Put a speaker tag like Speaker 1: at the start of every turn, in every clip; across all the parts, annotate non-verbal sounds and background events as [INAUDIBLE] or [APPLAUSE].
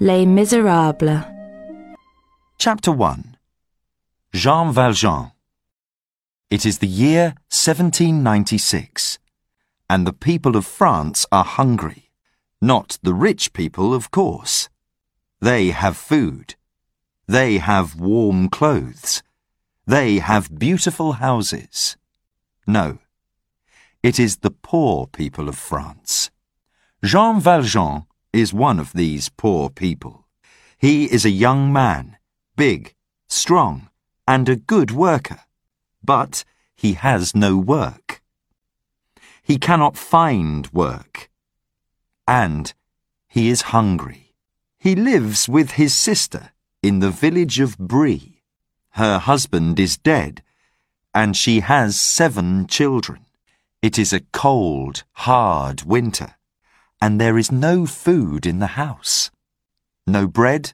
Speaker 1: Les Miserables.
Speaker 2: Chapter 1 Jean Valjean. It is the year 1796, and the people of France are hungry. Not the rich people, of course. They have food. They have warm clothes. They have beautiful houses. No, it is the poor people of France. Jean Valjean is one of these poor people. He is a young man, big, strong, and a good worker. But he has no work. He cannot find work. And he is hungry. He lives with his sister in the village of Brie. Her husband is dead, and she has seven children. It is a cold, hard winter, and there is no food in the house. No bread,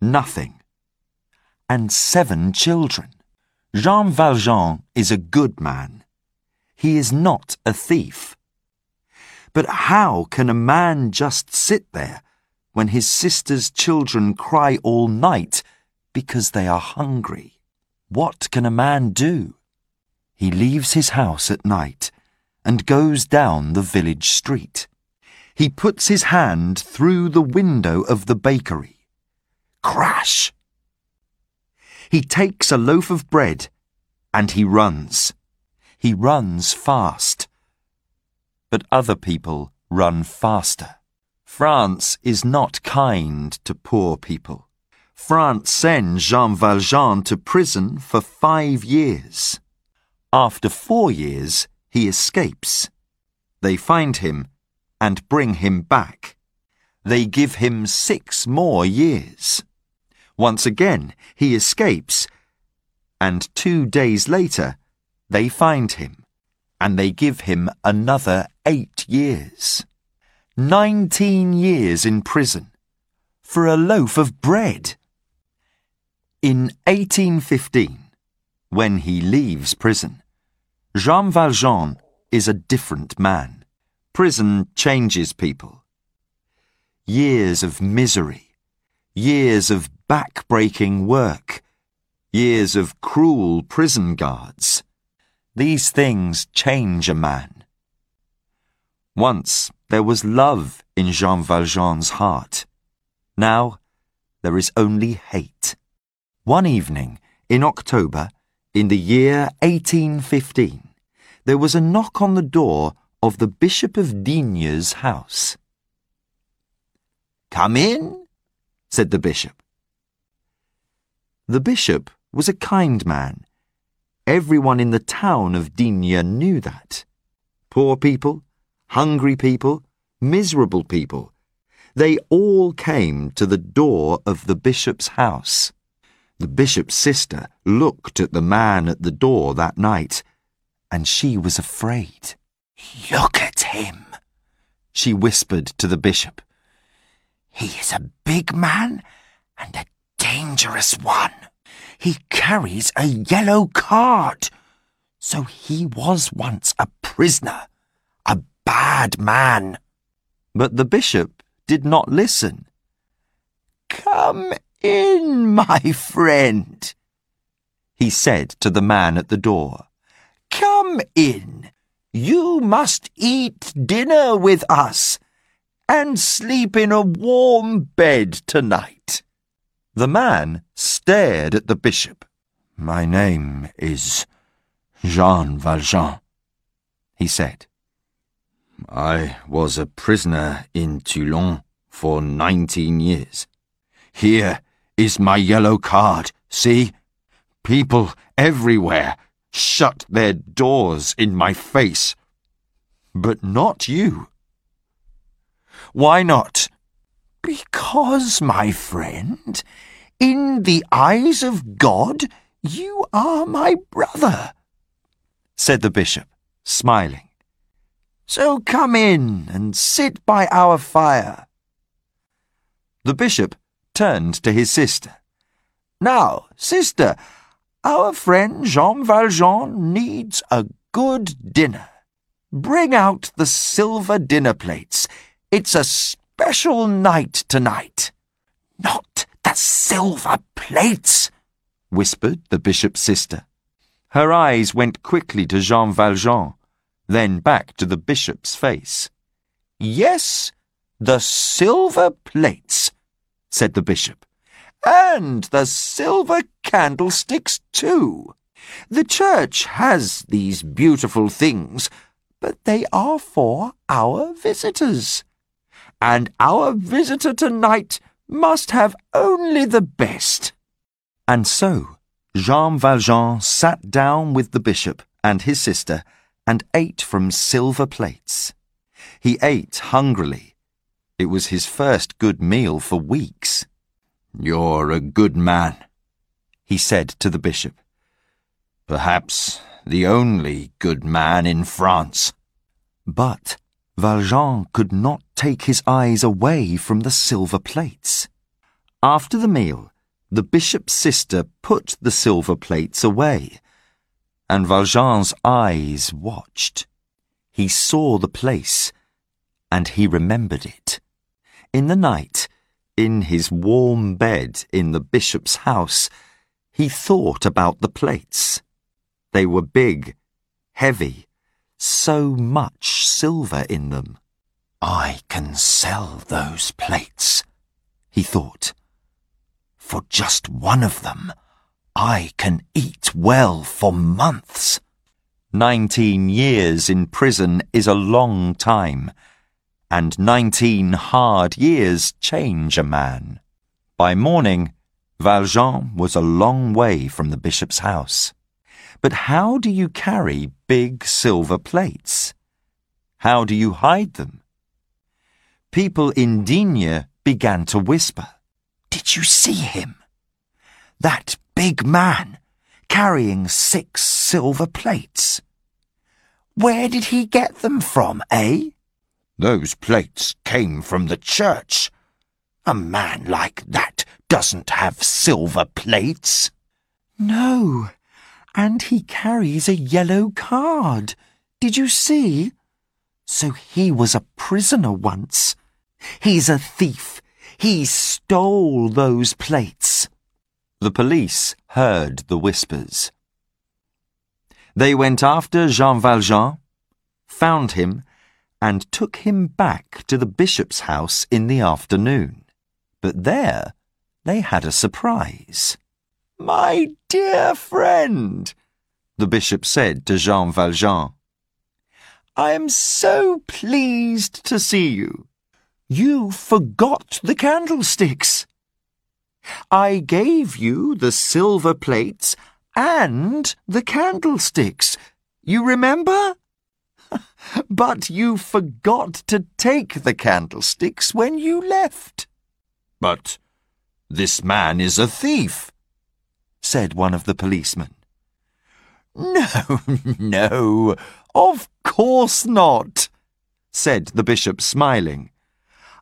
Speaker 2: nothing. And seven children. Jean Valjean is a good man. He is not a thief. But how can a man just sit there when his sister's children cry all night because they are hungry? What can a man do? He leaves his house at night and goes down the village street. He puts his hand through the window of the bakery. Crash! He takes a loaf of bread and he runs. He runs fast. But other people run faster. France is not kind to poor people. France sends Jean Valjean to prison for five years. After four years, he escapes. They find him and bring him back. They give him six more years. Once again, he escapes, and two days later, they find him, and they give him another eight years. Nineteen years in prison for a loaf of bread. In 1815, when he leaves prison, Jean Valjean is a different man. Prison changes people. Years of misery, years of back-breaking work, years of cruel prison guards. These things change a man. Once there was love in Jean Valjean's heart. Now there is only hate. One evening in October, in the year 1815, there was a knock on the door of the Bishop of Digne's house. Come in, said the bishop. The bishop was a kind man. Everyone in the town of Digne knew that. Poor people, hungry people, miserable people, they all came to the door of the bishop's house. The bishop's sister looked at the man at the door that night, and she was afraid. Look at him, she whispered to the bishop. He is a big man and a dangerous one. He carries a yellow card. So he was once a prisoner, a bad man. But the bishop did not listen. Come in, my friend, he said to the man at the door. Come in. You must eat dinner with us and sleep in a warm bed tonight. The man stared at the bishop. My name is Jean Valjean, he said. I was a prisoner in Toulon for nineteen years. Here is my yellow card. See? People everywhere shut their doors in my face. But not you. Why not? Because, my friend, in the eyes of God, you are my brother, said the bishop, smiling. So come in and sit by our fire. The bishop turned to his sister. Now, sister, our friend Jean Valjean needs a good dinner. Bring out the silver dinner plates. It's a special night tonight. Not the silver plates, whispered the bishop's sister. Her eyes went quickly to Jean Valjean, then back to the bishop's face. Yes, the silver plates, said the bishop, and the silver candlesticks too. The church has these beautiful things, but they are for our visitors. And our visitor tonight must have only the best. And so Jean Valjean sat down with the bishop and his sister and ate from silver plates. He ate hungrily. It was his first good meal for weeks. You're a good man, he said to the bishop. Perhaps the only good man in France. But Valjean could not take his eyes away from the silver plates. After the meal, the bishop's sister put the silver plates away, and Valjean's eyes watched. He saw the place, and he remembered it. In the night, in his warm bed in the bishop's house, he thought about the plates. They were big, heavy, so much silver in them. I can sell those plates, he thought. For just one of them, I can eat well for months. Nineteen years in prison is a long time, and nineteen hard years change a man. By morning, Valjean was a long way from the bishop's house. But how do you carry big silver plates? How do you hide them? People in Digne began to whisper. Did you see him? That big man carrying six silver plates. Where did he get them from, eh? Those plates came from the church. A man like that doesn't have silver plates. No, and he carries a yellow card. Did you see? So he was a prisoner once. He's a thief he stole those plates. The police heard the whispers. They went after Jean Valjean, found him, and took him back to the bishop's house in the afternoon. But there they had a surprise. My dear friend, the bishop said to Jean Valjean, I am so pleased to see you. You forgot the candlesticks. I gave you the silver plates and the candlesticks. You remember? [LAUGHS] but you forgot to take the candlesticks when you left. But this man is a thief, said one of the policemen. No, [LAUGHS] no, of course not, said the bishop, smiling.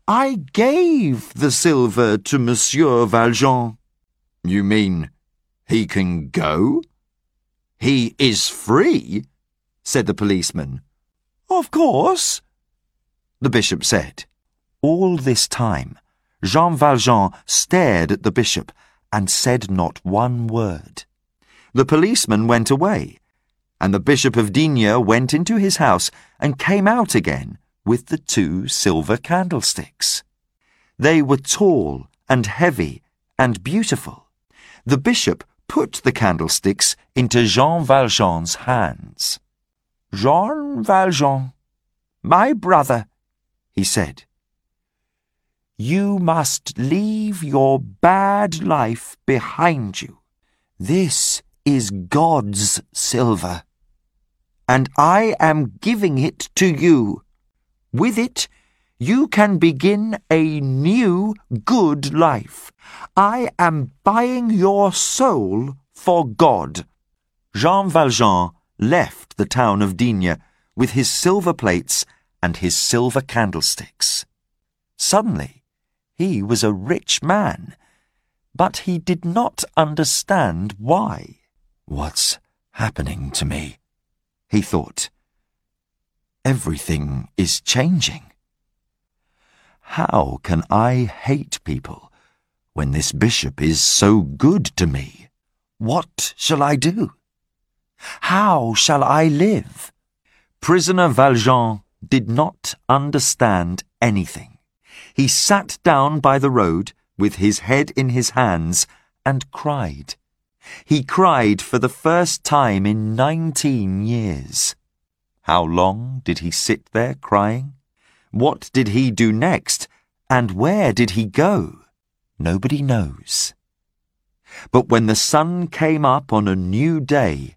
Speaker 2: I gave the silver to Monsieur Valjean. You mean he can go? He is free, said the policeman. Of course, the bishop said. All this time, Jean Valjean stared at the bishop and said not one word. The policeman went away, and the Bishop of Digne went into his house and came out again with the two silver candlesticks. They were tall and heavy and beautiful. The bishop put the candlesticks into Jean Valjean's hands. Jean Valjean, my brother, he said, you must leave your bad life behind you. This is God's silver, and I am giving it to you. With it, you can begin a new good life. I am buying your soul for God. Jean Valjean left the town of Digne with his silver plates and his silver candlesticks. Suddenly, he was a rich man, but he did not understand why. What's happening to me? he thought. Everything is changing. How can I hate people when this bishop is so good to me? What shall I do? How shall I live? Prisoner Valjean did not understand anything. He sat down by the road with his head in his hands and cried. He cried for the first time in nineteen years. How long did he sit there crying? What did he do next? And where did he go? Nobody knows. But when the sun came up on a new day,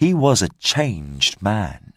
Speaker 2: he was a changed man.